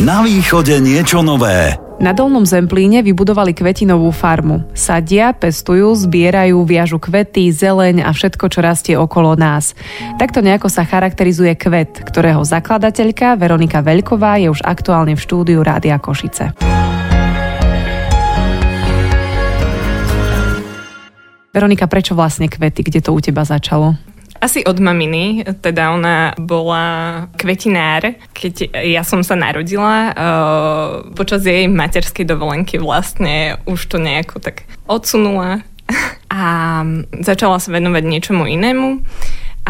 Na východe niečo nové. Na Dolnom Zemplíne vybudovali kvetinovú farmu. Sadia, pestujú, zbierajú, viažu kvety, zeleň a všetko, čo rastie okolo nás. Takto nejako sa charakterizuje kvet, ktorého zakladateľka Veronika Veľková je už aktuálne v štúdiu Rádia Košice. Veronika, prečo vlastne kvety? Kde to u teba začalo? Asi od maminy, teda ona bola kvetinár, keď ja som sa narodila. Uh, počas jej materskej dovolenky vlastne už to nejako tak odsunula a začala sa venovať niečomu inému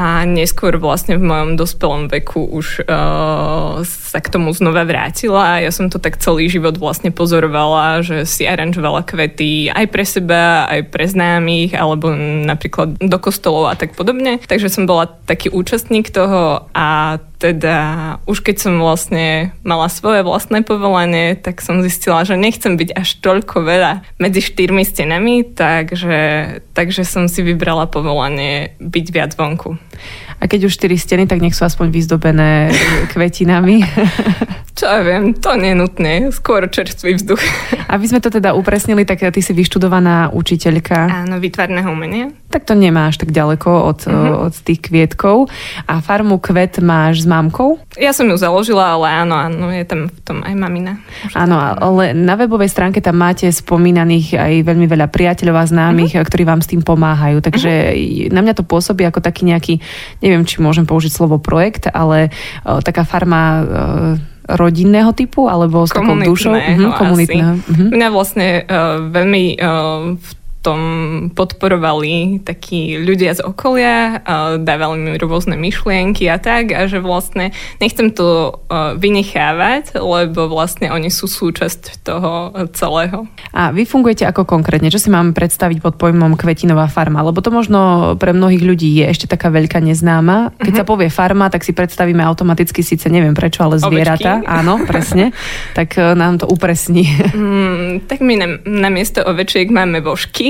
a neskôr vlastne v mojom dospelom veku už uh, sa k tomu znova vrátila a ja som to tak celý život vlastne pozorovala, že si aranžovala kvety aj pre seba, aj pre známych alebo napríklad do kostolov a tak podobne. Takže som bola taký účastník toho a teda už keď som vlastne mala svoje vlastné povolanie, tak som zistila, že nechcem byť až toľko veľa medzi štyrmi stenami, takže, takže som si vybrala povolanie byť viac vonku. A keď už štyri steny, tak nech sú aspoň vyzdobené kvetinami. Čo ja viem, to nutné, skôr čerstvý vzduch. Aby sme to teda upresnili, tak ty si vyštudovaná učiteľka. Áno, výtvarného umenia. Tak to nemáš tak ďaleko od, uh-huh. od tých kvietkov. A farmu kvet máš s mamkou? Ja som ju založila, ale áno, áno, je tam v tom aj mamina. Áno, ale na webovej stránke tam máte spomínaných aj veľmi veľa priateľov a známych, uh-huh. ktorí vám s tým pomáhajú. Takže uh-huh. na mňa to pôsobí ako taký nejaký, neviem, či môžem použiť slovo projekt, ale o, taká farma o, rodinného typu alebo s takou dušou? Uh-huh, komunitného. Uh-huh. Mňa vlastne uh, veľmi uh, v tom podporovali takí ľudia z okolia, dávali mi rôzne myšlienky a tak a že vlastne nechcem to vynechávať, lebo vlastne oni sú súčasť toho celého. A vy fungujete ako konkrétne? Čo si mám predstaviť pod pojmom kvetinová farma? Lebo to možno pre mnohých ľudí je ešte taká veľká neznáma. Keď uh-huh. sa povie farma, tak si predstavíme automaticky síce neviem prečo, ale zvieratá. Áno, presne. tak e, nám to upresní. Mm, tak my na, na miesto ovečiek máme vožky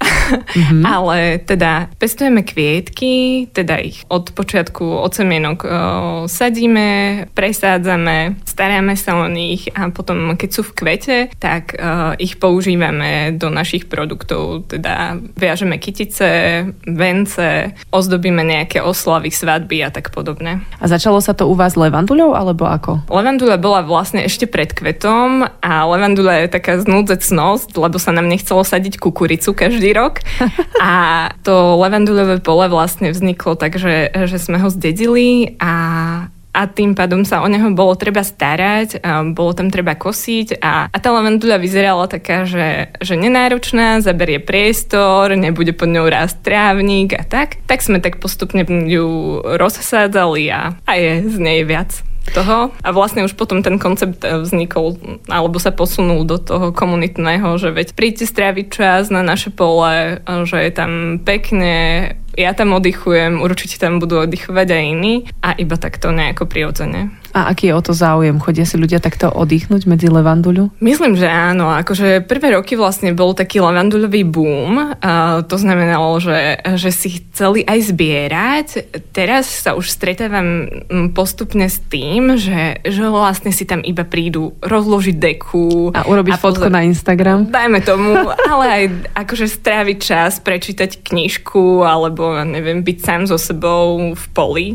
mm-hmm. ale teda pestujeme kvietky, teda ich od počiatku, od semienok o, sadíme, presádzame, staráme sa o nich a potom, keď sú v kvete, tak o, ich používame do našich produktov, teda viažeme kytice, vence, ozdobíme nejaké oslavy, svadby a tak podobne. A začalo sa to u vás levanduľou alebo ako? Levandula bola vlastne ešte pred kvetom a levandula je taká znúdzecnosť, lebo sa nám nechcelo sadiť kukuricu každý rok. A to levandulové pole vlastne vzniklo tak, že, že sme ho zdedili a a tým pádom sa o neho bolo treba starať, bolo tam treba kosiť a, a tá lavenduľa vyzerala taká, že, že nenáročná, zaberie priestor, nebude pod ňou rásť trávnik a tak. Tak sme tak postupne ju rozsádzali a, a je z nej viac toho a vlastne už potom ten koncept e, vznikol alebo sa posunul do toho komunitného, že veď príďte stráviť čas na naše pole, že je tam pekne, ja tam oddychujem, určite tam budú oddychovať aj iní a iba takto nejako prirodzene. A aký je o to záujem? Chodia si ľudia takto oddychnúť medzi levanduľu? Myslím, že áno. Akože prvé roky vlastne bol taký levanduľový boom. A to znamenalo, že, že si chceli aj zbierať. Teraz sa už stretávam postupne s tým, že, že vlastne si tam iba prídu rozložiť deku. A urobiť a fotku pozor- na Instagram? Dajme tomu, ale aj akože stráviť čas, prečítať knižku alebo neviem, byť sám so sebou v poli.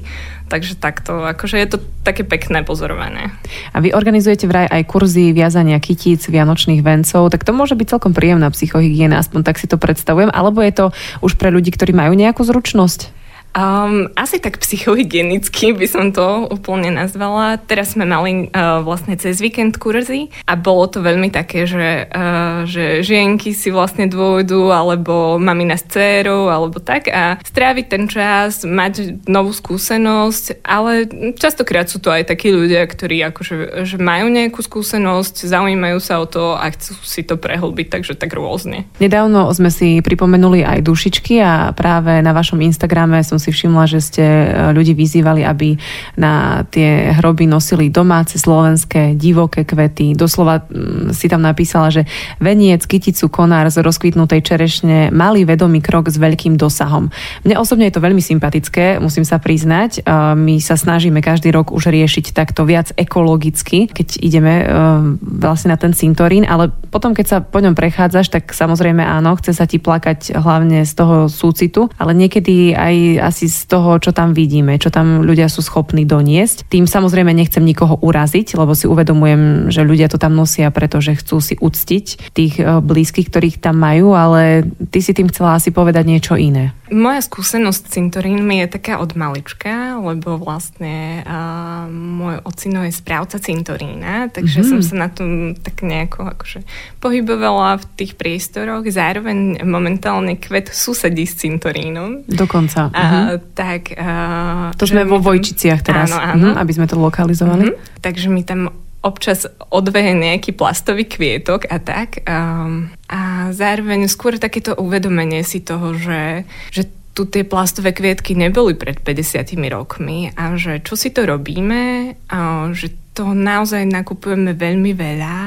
Takže takto, akože je to také pekné pozorovanie. A vy organizujete vraj aj kurzy viazania kytíc, vianočných vencov, tak to môže byť celkom príjemná psychohygiena, aspoň tak si to predstavujem, alebo je to už pre ľudí, ktorí majú nejakú zručnosť? Um, asi tak psychohygienicky by som to úplne nazvala. Teraz sme mali uh, vlastne cez víkend kurzy a bolo to veľmi také, že, uh, že žienky si vlastne dôjdu alebo mamina s dcerou alebo tak a stráviť ten čas, mať novú skúsenosť, ale častokrát sú to aj takí ľudia, ktorí akože že majú nejakú skúsenosť, zaujímajú sa o to a chcú si to prehlbiť, takže tak rôzne. Nedávno sme si pripomenuli aj dušičky a práve na vašom Instagrame som si všimla, že ste e, ľudí vyzývali, aby na tie hroby nosili domáce, slovenské, divoké kvety. Doslova si tam napísala, že veniec, kyticu, konár z rozkvitnutej čerešne, malý vedomý krok s veľkým dosahom. Mne osobne je to veľmi sympatické, musím sa priznať. My sa snažíme každý rok už riešiť takto viac ekologicky, keď ideme vlastne na ten cintorín, ale potom, keď sa po ňom prechádzaš, tak samozrejme áno, chce sa ti plakať hlavne z toho súcitu, ale niekedy aj asi z toho, čo tam vidíme, čo tam ľudia sú schopní doniesť. Tým samozrejme nechcem nikoho uraziť, lebo si uvedomujem, že ľudia to tam nosia, pretože chcú si uctiť tých eh, blízkych, ktorých tam majú, ale ty si tým chcela asi povedať niečo iné. Moja skúsenosť s cintorínmi je taká od malička, lebo vlastne uh, môj ocino je správca cintorína, takže mm-hmm. som sa na tom tak nejako akože pohybovala v tých priestoroch. Zároveň momentálne kvet susedí s cintorínom. Dokonca. A, mm-hmm. Tak, uh, to sme vo Vojčiciach teraz, áno, áno. Mm-hmm, aby sme to lokalizovali. Mm-hmm. Takže mi tam občas odveje nejaký plastový kvietok a tak. Um, a zároveň skôr takéto uvedomenie si toho, že, že tu tie plastové kvietky neboli pred 50 rokmi a že čo si to robíme, a že to naozaj nakupujeme veľmi veľa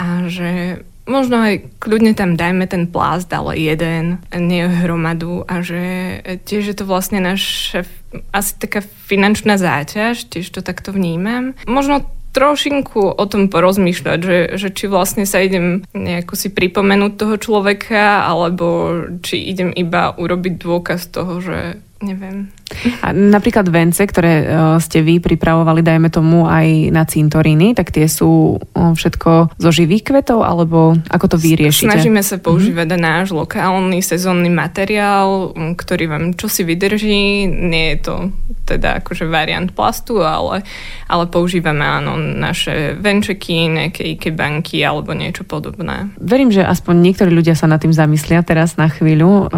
a že možno aj kľudne tam dajme ten plast, ale jeden, nie hromadu a že tiež je to vlastne naša asi taká finančná záťaž, tiež to takto vnímam. Možno trošinku o tom porozmýšľať, že, že či vlastne sa idem nejako si pripomenúť toho človeka, alebo či idem iba urobiť dôkaz toho, že neviem, a napríklad vence, ktoré e, ste vy pripravovali, dajme tomu aj na cintoríny, tak tie sú všetko zo živých kvetov, alebo ako to vyriešite? Snažíme sa používať mm-hmm. náš lokálny sezónny materiál, ktorý vám čosi vydrží. Nie je to teda akože variant plastu, ale, ale používame áno naše venčeky, nejaké banky alebo niečo podobné. Verím, že aspoň niektorí ľudia sa nad tým zamyslia teraz na chvíľu.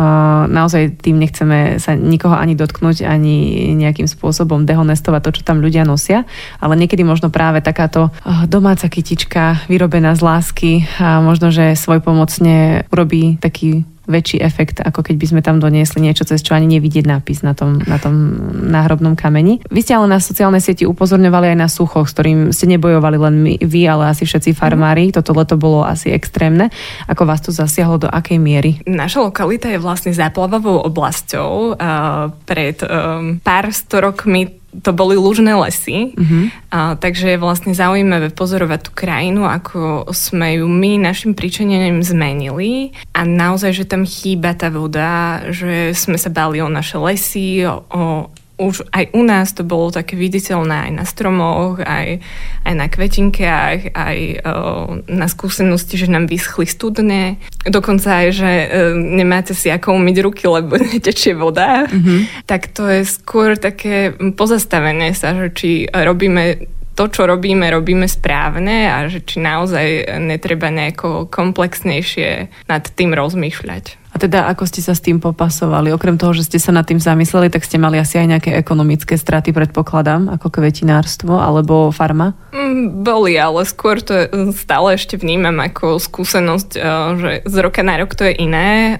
Naozaj tým nechceme sa nikoho ani dotknúť ani nejakým spôsobom dehonestovať to, čo tam ľudia nosia, ale niekedy možno práve takáto eh, domáca kytička vyrobená z lásky a možno, že svoj pomocne urobí taký väčší efekt, ako keď by sme tam doniesli niečo, cez čo ani nevidieť nápis na tom, na tom náhrobnom kameni. Vy ste ale na sociálnej sieti upozorňovali aj na suchoch, s ktorým ste nebojovali len my, vy, ale asi všetci farmári. Mm. Toto leto bolo asi extrémne. Ako vás to zasiahlo, do akej miery? Naša lokalita je vlastne záplavovou oblasťou. Pred um, pár sto rokmi to boli lužné lesy, uh-huh. a, takže je vlastne zaujímavé pozorovať tú krajinu, ako sme ju my našim pričenením zmenili a naozaj, že tam chýba tá voda, že sme sa bali o naše lesy, o, o už aj u nás to bolo také viditeľné aj na stromoch, aj, aj na kvetinkách, aj o, na skúsenosti, že nám vyschli studne. Dokonca aj, že o, nemáte si ako umyť ruky, lebo netečie voda. Mm-hmm. Tak to je skôr také pozastavenie sa, že či robíme to, čo robíme, robíme správne a že či naozaj netreba nejako komplexnejšie nad tým rozmýšľať. A teda ako ste sa s tým popasovali? Okrem toho, že ste sa nad tým zamysleli, tak ste mali asi aj nejaké ekonomické straty, predpokladám, ako kvetinárstvo alebo farma? Mm, boli, ale skôr to stále ešte vnímam ako skúsenosť, eh, že z roka na rok to je iné.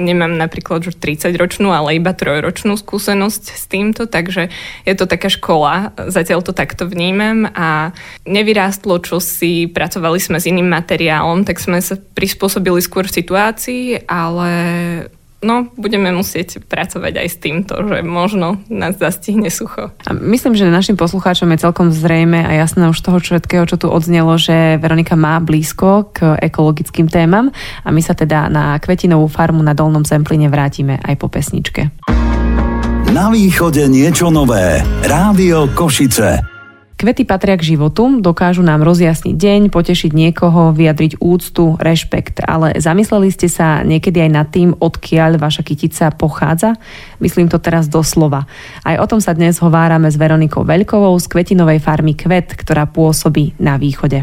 Nemám napríklad už 30-ročnú, ale iba trojročnú skúsenosť s týmto, takže je to taká škola, zatiaľ to takto vnímam a nevyrástlo, čo si pracovali sme s iným materiálom, tak sme sa prispôsobili skôr situácii, ale no, budeme musieť pracovať aj s týmto, že možno nás zastihne sucho. A myslím, že našim poslucháčom je celkom zrejme a jasné už toho všetkého, čo tu odznelo, že Veronika má blízko k ekologickým témam a my sa teda na kvetinovú farmu na Dolnom Zempline vrátime aj po pesničke. Na východe niečo nové. Rádio Košice. Kvety patria k životu, dokážu nám rozjasniť deň, potešiť niekoho, vyjadriť úctu, rešpekt, ale zamysleli ste sa niekedy aj nad tým, odkiaľ vaša kytica pochádza? Myslím to teraz doslova. Aj o tom sa dnes hovárame s Veronikou Veľkovou z kvetinovej farmy Kvet, ktorá pôsobí na východe.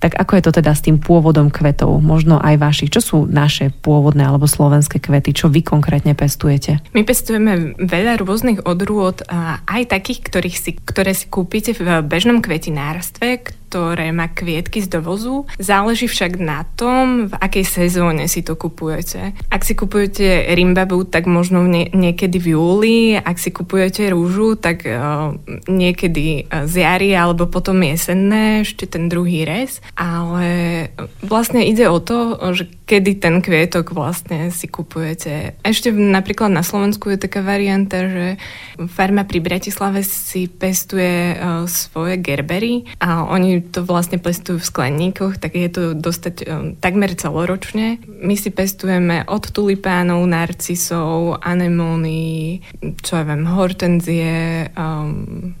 Tak ako je to teda s tým pôvodom kvetov? Možno aj vašich. Čo sú naše pôvodné alebo slovenské kvety? Čo vy konkrétne pestujete? My pestujeme veľa rôznych odrôd, aj takých, ktorých si, ktoré si kúpite v bežnom kvetinárstve, ktoré má kvietky z dovozu. Záleží však na tom, v akej sezóne si to kupujete. Ak si kupujete rimbabu, tak možno nie, niekedy v júli, ak si kupujete rúžu, tak uh, niekedy z jary alebo potom jesenné, ešte ten druhý rez. Ale vlastne ide o to, že kedy ten kvietok vlastne si kupujete. Ešte napríklad na Slovensku je taká varianta, že farma pri Bratislave si pestuje uh, svoje gerbery a oni to vlastne pestujú v skleníkoch, tak je to dostať um, takmer celoročne. My si pestujeme od tulipánov, narcisov, anemóny, čo ja viem, hortenzie, um,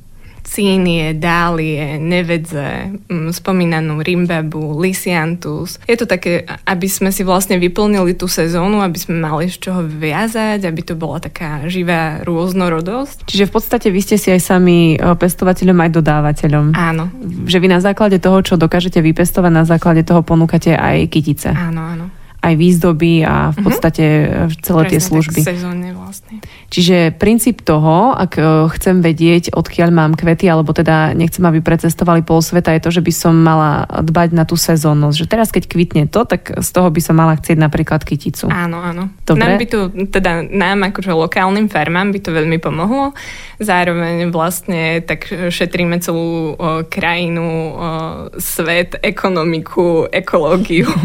cínie, dálie, nevedze, mm, spomínanú rimbabu, lisiantus. Je to také, aby sme si vlastne vyplnili tú sezónu, aby sme mali z čoho viazať, aby to bola taká živá rôznorodosť. Čiže v podstate vy ste si aj sami e, pestovateľom aj dodávateľom. Áno. Že vy na základe toho, čo dokážete vypestovať, na základe toho ponúkate aj kytice. Áno, áno aj výzdoby a v mhm. podstate uh-huh. celé Presne, tie služby. sezónne vlastne. Čiže princíp toho, ak e, chcem vedieť, odkiaľ mám kvety, alebo teda nechcem, aby precestovali pol sveta, je to, že by som mala dbať na tú sezónnosť. Že teraz, keď kvitne to, tak z toho by som mala chcieť napríklad kyticu. Áno, áno. Dobre? Nám by to, teda nám akože lokálnym farmám by to veľmi pomohlo. Zároveň vlastne tak šetríme celú o, krajinu, o, svet, ekonomiku, ekológiu.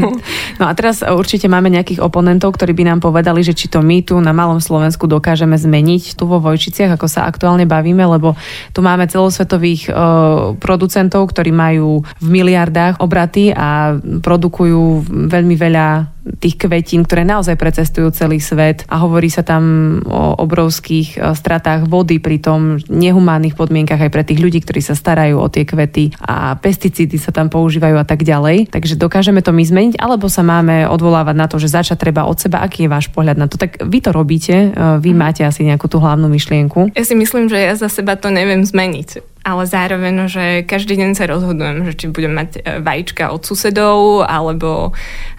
No a teraz určite máme nejakých oponentov, ktorí by nám povedali, že či to my tu na malom Slovensku dokážeme zmeniť tu vo Vojčiciach, ako sa aktuálne bavíme, lebo tu máme celosvetových uh, producentov, ktorí majú v miliardách obraty a produkujú veľmi veľa tých kvetín, ktoré naozaj precestujú celý svet a hovorí sa tam o obrovských e, stratách vody pri tom nehumánnych podmienkach aj pre tých ľudí, ktorí sa starajú o tie kvety a pesticídy sa tam používajú a tak ďalej. Takže dokážeme to my zmeniť, alebo sa máme odvolávať na to, že začať treba od seba. Aký je váš pohľad na to? Tak vy to robíte, e, vy mhm. máte asi nejakú tú hlavnú myšlienku. Ja si myslím, že ja za seba to neviem zmeniť ale zároveň, že každý deň sa rozhodujem, že či budem mať e, vajíčka od susedov, alebo,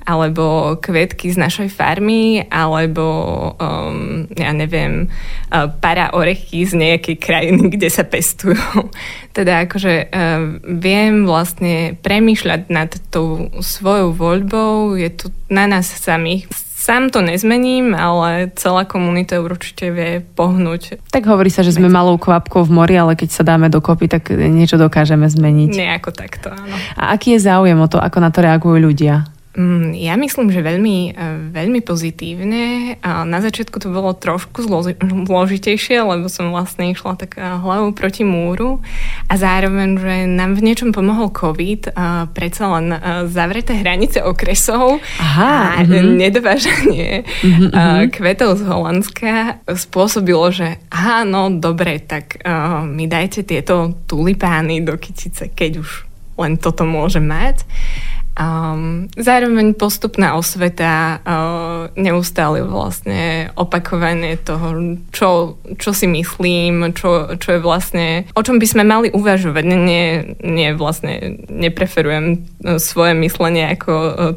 alebo kvetky z našej farmy, alebo um, ja neviem, uh, para orechy z nejakej krajiny, kde sa pestujú. teda akože uh, viem vlastne premýšľať nad tou svojou voľbou, je to na nás samých Sám to nezmením, ale celá komunita určite vie pohnúť. Tak hovorí sa, že sme malou kvapkou v mori, ale keď sa dáme dokopy, tak niečo dokážeme zmeniť. Nejako takto, áno. A aký je záujem o to, ako na to reagujú ľudia? Mm, ja myslím, že veľmi, e, veľmi pozitívne. Na začiatku to bolo trošku zložitejšie, lebo som vlastne išla tak e, hlavou proti múru a zároveň, že nám v niečom pomohol COVID, a predsa len e, zavreté hranice okresov Aha, a mm-hmm. nedovážanie mm-hmm. kvetov z Holandska spôsobilo, že áno, dobre, tak uh, mi dajte tieto tulipány do kytice, keď už len toto môže mať. Um, zároveň postupná osveta, uh, neustále vlastne opakovanie toho, čo, čo si myslím, čo, čo je vlastne, o čom by sme mali uvažovať. Nie, nie vlastne nepreferujem svoje myslenie ako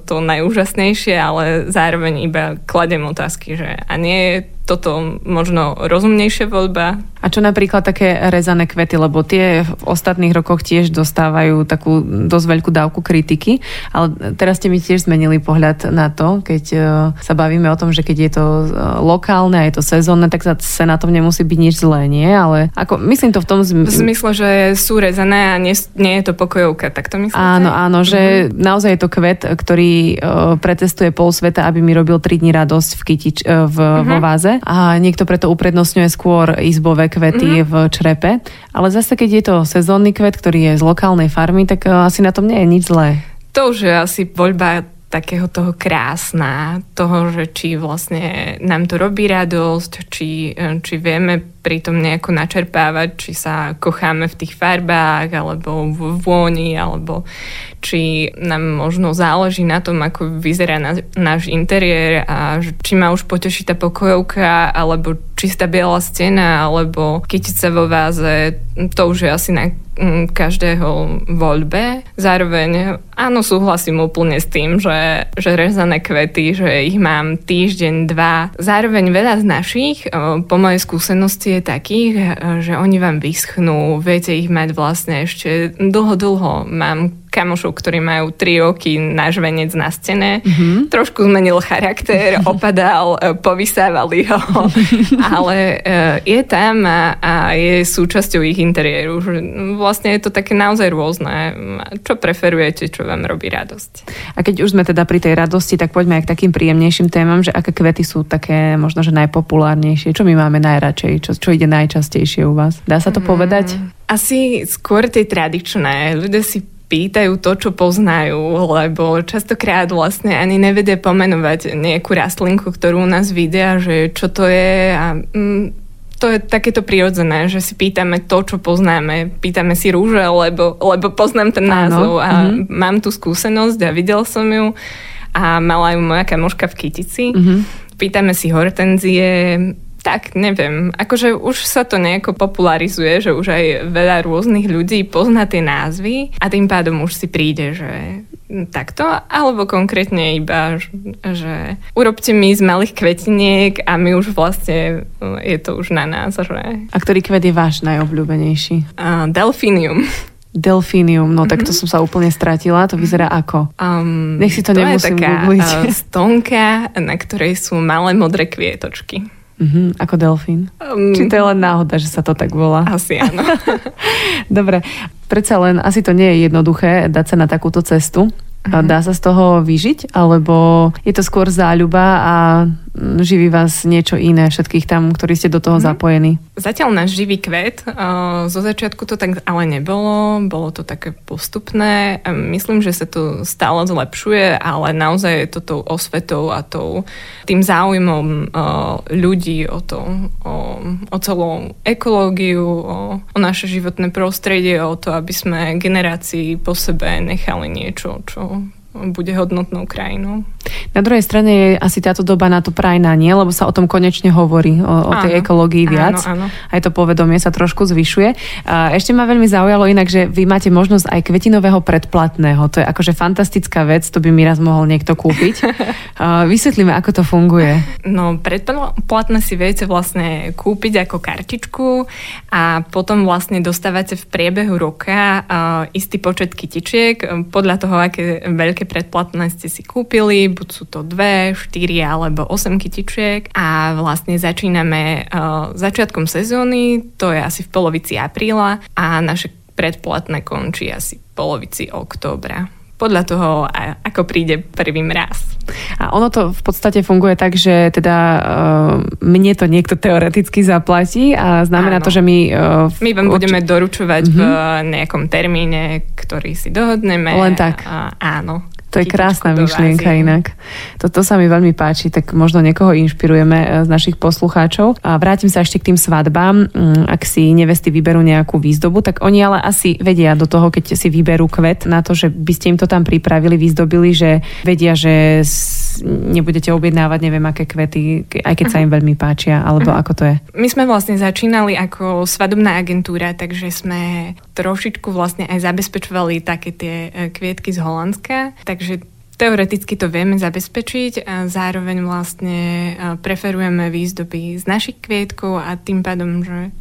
to najúžasnejšie, ale zároveň iba kladem otázky, že a nie toto možno rozumnejšia voľba. A čo napríklad také rezané kvety, lebo tie v ostatných rokoch tiež dostávajú takú dosť veľkú dávku kritiky, ale teraz ste mi tiež zmenili pohľad na to, keď e, sa bavíme o tom, že keď je to e, lokálne a je to sezónne, tak sa na tom nemusí byť nič zlé, nie? Ale ako, myslím to v tom zmysle... V zmysle, že sú rezané a nie, nie je to pokojovka, tak to myslíte? Áno, áno, že mm-hmm. naozaj je to kvet, ktorý uh, pretestuje pol sveta, aby mi robil 3 dní radosť v, kytič, v, mm-hmm. vo váze a niekto preto uprednostňuje skôr izbové kvety mm-hmm. v črepe. Ale zase, keď je to sezónny kvet, ktorý je z lokálnej farmy, tak e, asi na tom nie je nič zlé. To už je asi voľba takého toho krásna, toho, že či vlastne nám to robí radosť, či, e, či vieme pritom nejako načerpávať, či sa kocháme v tých farbách, alebo v vôni, alebo či nám možno záleží na tom, ako vyzerá na, náš interiér a či ma už poteší tá pokojovka, alebo čistá biela stena, alebo kytica vo váze, to už je asi na každého voľbe. Zároveň áno, súhlasím úplne s tým, že, že rezané kvety, že ich mám týždeň, dva. Zároveň veľa z našich, po mojej skúsenosti je takých, že oni vám vyschnú, viete ich mať vlastne ešte dlho, dlho. Mám kamošov, ktorí majú tri roky náš venec na stene. Mm-hmm. Trošku zmenil charakter, opadal, e, povysávali ho, ale e, je tam a, a je súčasťou ich interiéru. Vlastne je to také naozaj rôzne. Čo preferujete, čo vám robí radosť. A keď už sme teda pri tej radosti, tak poďme aj k takým príjemnejším témam, že aké kvety sú také možno, že najpopulárnejšie. Čo my máme najradšej? Čo, čo ide najčastejšie u vás? Dá sa to mm, povedať? Asi skôr tie tradičné. Ľudia si pýtajú to, čo poznajú, lebo častokrát vlastne ani nevedia pomenovať nejakú rastlinku, ktorú u nás vidia, že čo to je a mm, to je takéto prirodzené, že si pýtame to, čo poznáme. Pýtame si rúže, lebo, lebo poznám ten názov a mm-hmm. mám tú skúsenosť a videl som ju a mala ju moja kamoška v Kytici. Mm-hmm. Pýtame si hortenzie, tak, neviem. Akože už sa to nejako popularizuje, že už aj veľa rôznych ľudí pozná tie názvy a tým pádom už si príde, že takto, alebo konkrétne iba, že urobte mi z malých kvetiniek a my už vlastne je to už na nás. Že... A ktorý kvet je váš najobľúbenejší? Uh, delfinium. Delfínium, no mm-hmm. tak to mhm. som sa úplne stratila. To vyzerá ako? Um, Nech si to, to nemusím je taká googliť. Uh, stonka, na ktorej sú malé modré kvietočky. Uh-huh, ako delfín. Um, Či to je len náhoda, že sa to tak volá? Asi áno. Dobre, predsa len asi to nie je jednoduché dať sa na takúto cestu. Uh-huh. Dá sa z toho vyžiť? Alebo je to skôr záľuba a živí vás niečo iné, všetkých tam, ktorí ste do toho mm. zapojení? Zatiaľ náš živý kvet. Zo začiatku to tak ale nebolo, bolo to také postupné. Myslím, že sa to stále zlepšuje, ale naozaj je to tou osvetou a tou, tým záujmom ľudí o to, o, o celú ekológiu, o, o naše životné prostredie, o to, aby sme generácii po sebe nechali niečo, čo bude hodnotnou krajinou. Na druhej strane je asi táto doba na to prajná, nie? Lebo sa o tom konečne hovorí, o, o tej ekológii viac. Áno, áno. Aj to povedomie sa trošku zvyšuje. A ešte ma veľmi zaujalo inak, že vy máte možnosť aj kvetinového predplatného. To je akože fantastická vec, to by mi raz mohol niekto kúpiť. A vysvetlíme, ako to funguje. No, predplatné si viete vlastne kúpiť ako kartičku a potom vlastne dostávate v priebehu roka istý počet kytičiek podľa toho, aké veľké predplatné ste si kúpili, buď sú to dve, štyri alebo 8 kytičiek a vlastne začíname uh, začiatkom sezóny, to je asi v polovici apríla a naše predplatné končí asi v polovici októbra podľa toho, ako príde prvý mraz. A ono to v podstate funguje tak, že teda uh, mne to niekto teoreticky zaplatí a znamená Áno. to, že my... Uh, my vám urč... budeme doručovať uh-huh. v mhm. nejakom termíne, ktorý si dohodneme. Len tak. Uh, áno. To je krásna myšlienka inak. Toto sa mi veľmi páči, tak možno niekoho inšpirujeme eh, z našich poslucháčov. A vrátim sa ešte k tým svadbám. Mm, ak si nevesty vyberú nejakú výzdobu, tak oni ale asi vedia do toho, keď si vyberú kvet na to, že by ste im to tam pripravili, vyzdobili, že vedia, že nebudete objednávať neviem aké kvety, aj keď sa im veľmi páčia, alebo ako to je? My sme vlastne začínali ako svadobná agentúra, takže sme trošičku vlastne aj zabezpečovali také tie eh, kvietky z Holandska, tak Takže teoreticky to vieme zabezpečiť a zároveň vlastne preferujeme výzdoby z našich kvietkov a tým pádom, že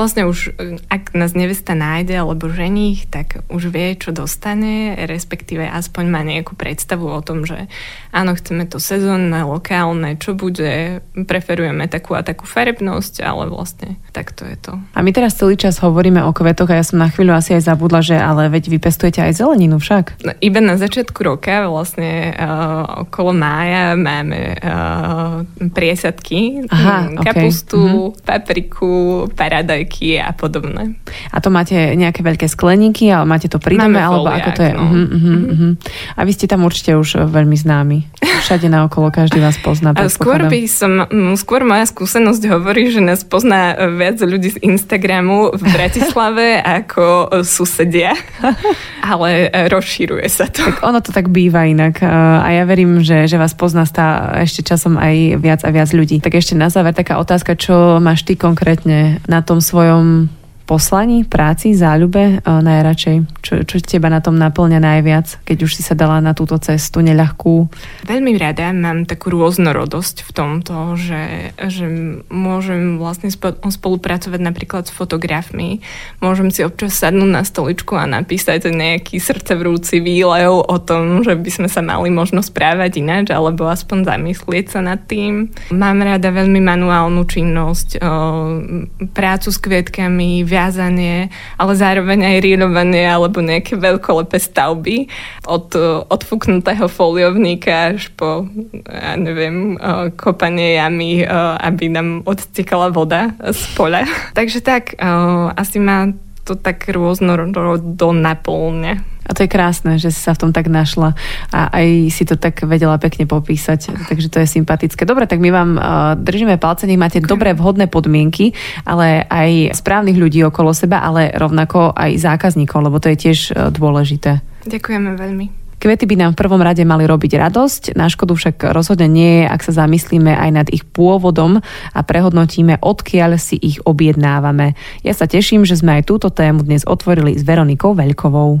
vlastne už, e, ak nás nevesta nájde alebo ženích, tak už vie, čo dostane, respektíve aspoň má nejakú predstavu o tom, že áno, chceme to sezónne, lokálne, čo bude, preferujeme takú a takú farebnosť, ale vlastne takto je to. A my teraz celý čas hovoríme o kvetoch a ja som na chvíľu asi aj zabudla, že ale veď vy pestujete aj zeleninu však. No, iba na začiatku roka, vlastne uh, okolo mája máme uh, priesadky, Aha, kapustu, okay. mm-hmm. papriku, paradajky, foliáky a podobné. A to máte nejaké veľké skleníky, ale máte to pri dome, alebo ako to je? No. Uh-huh, uh-huh, uh-huh. A vy ste tam určite už veľmi známi. Všade naokolo každý vás pozná. A skôr by som, skôr moja skúsenosť hovorí, že nás pozná viac ľudí z Instagramu v Bratislave ako susedia, ale rozšíruje sa to. Tak ono to tak býva inak a ja verím, že, že vás pozná stá ešte časom aj viac a viac ľudí. Tak ešte na záver taká otázka, čo máš ty konkrétne na tom svojom poslaní, práci, záľube najradšej? Čo, čo teba na tom naplňa najviac, keď už si sa dala na túto cestu neľahkú? Veľmi rada mám takú rôznorodosť v tomto, že, že môžem vlastne spolupracovať napríklad s fotografmi. Môžem si občas sadnúť na stoličku a napísať nejaký srdcevrúci výlev o tom, že by sme sa mali možno správať ináč, alebo aspoň zamyslieť sa nad tým. Mám rada veľmi manuálnu činnosť, prácu s kvietkami, viazanie, ale zároveň aj rýrovanie alebo nejaké veľkolepé stavby od odfúknutého foliovníka až po, ja neviem, kopanie jamy, aby nám odtekala voda z poľa. Takže tak, asi ma to tak rôznorodo naplňa. A to je krásne, že si sa v tom tak našla a aj si to tak vedela pekne popísať, takže to je sympatické. Dobre, tak my vám uh, držíme palce, nech máte okay. dobré, vhodné podmienky, ale aj správnych ľudí okolo seba, ale rovnako aj zákazníkov, lebo to je tiež uh, dôležité. Ďakujeme veľmi. Kvety by nám v prvom rade mali robiť radosť, na škodu však rozhodne nie je, ak sa zamyslíme aj nad ich pôvodom a prehodnotíme, odkiaľ si ich objednávame. Ja sa teším, že sme aj túto tému dnes otvorili s Veronikou Veľkovou.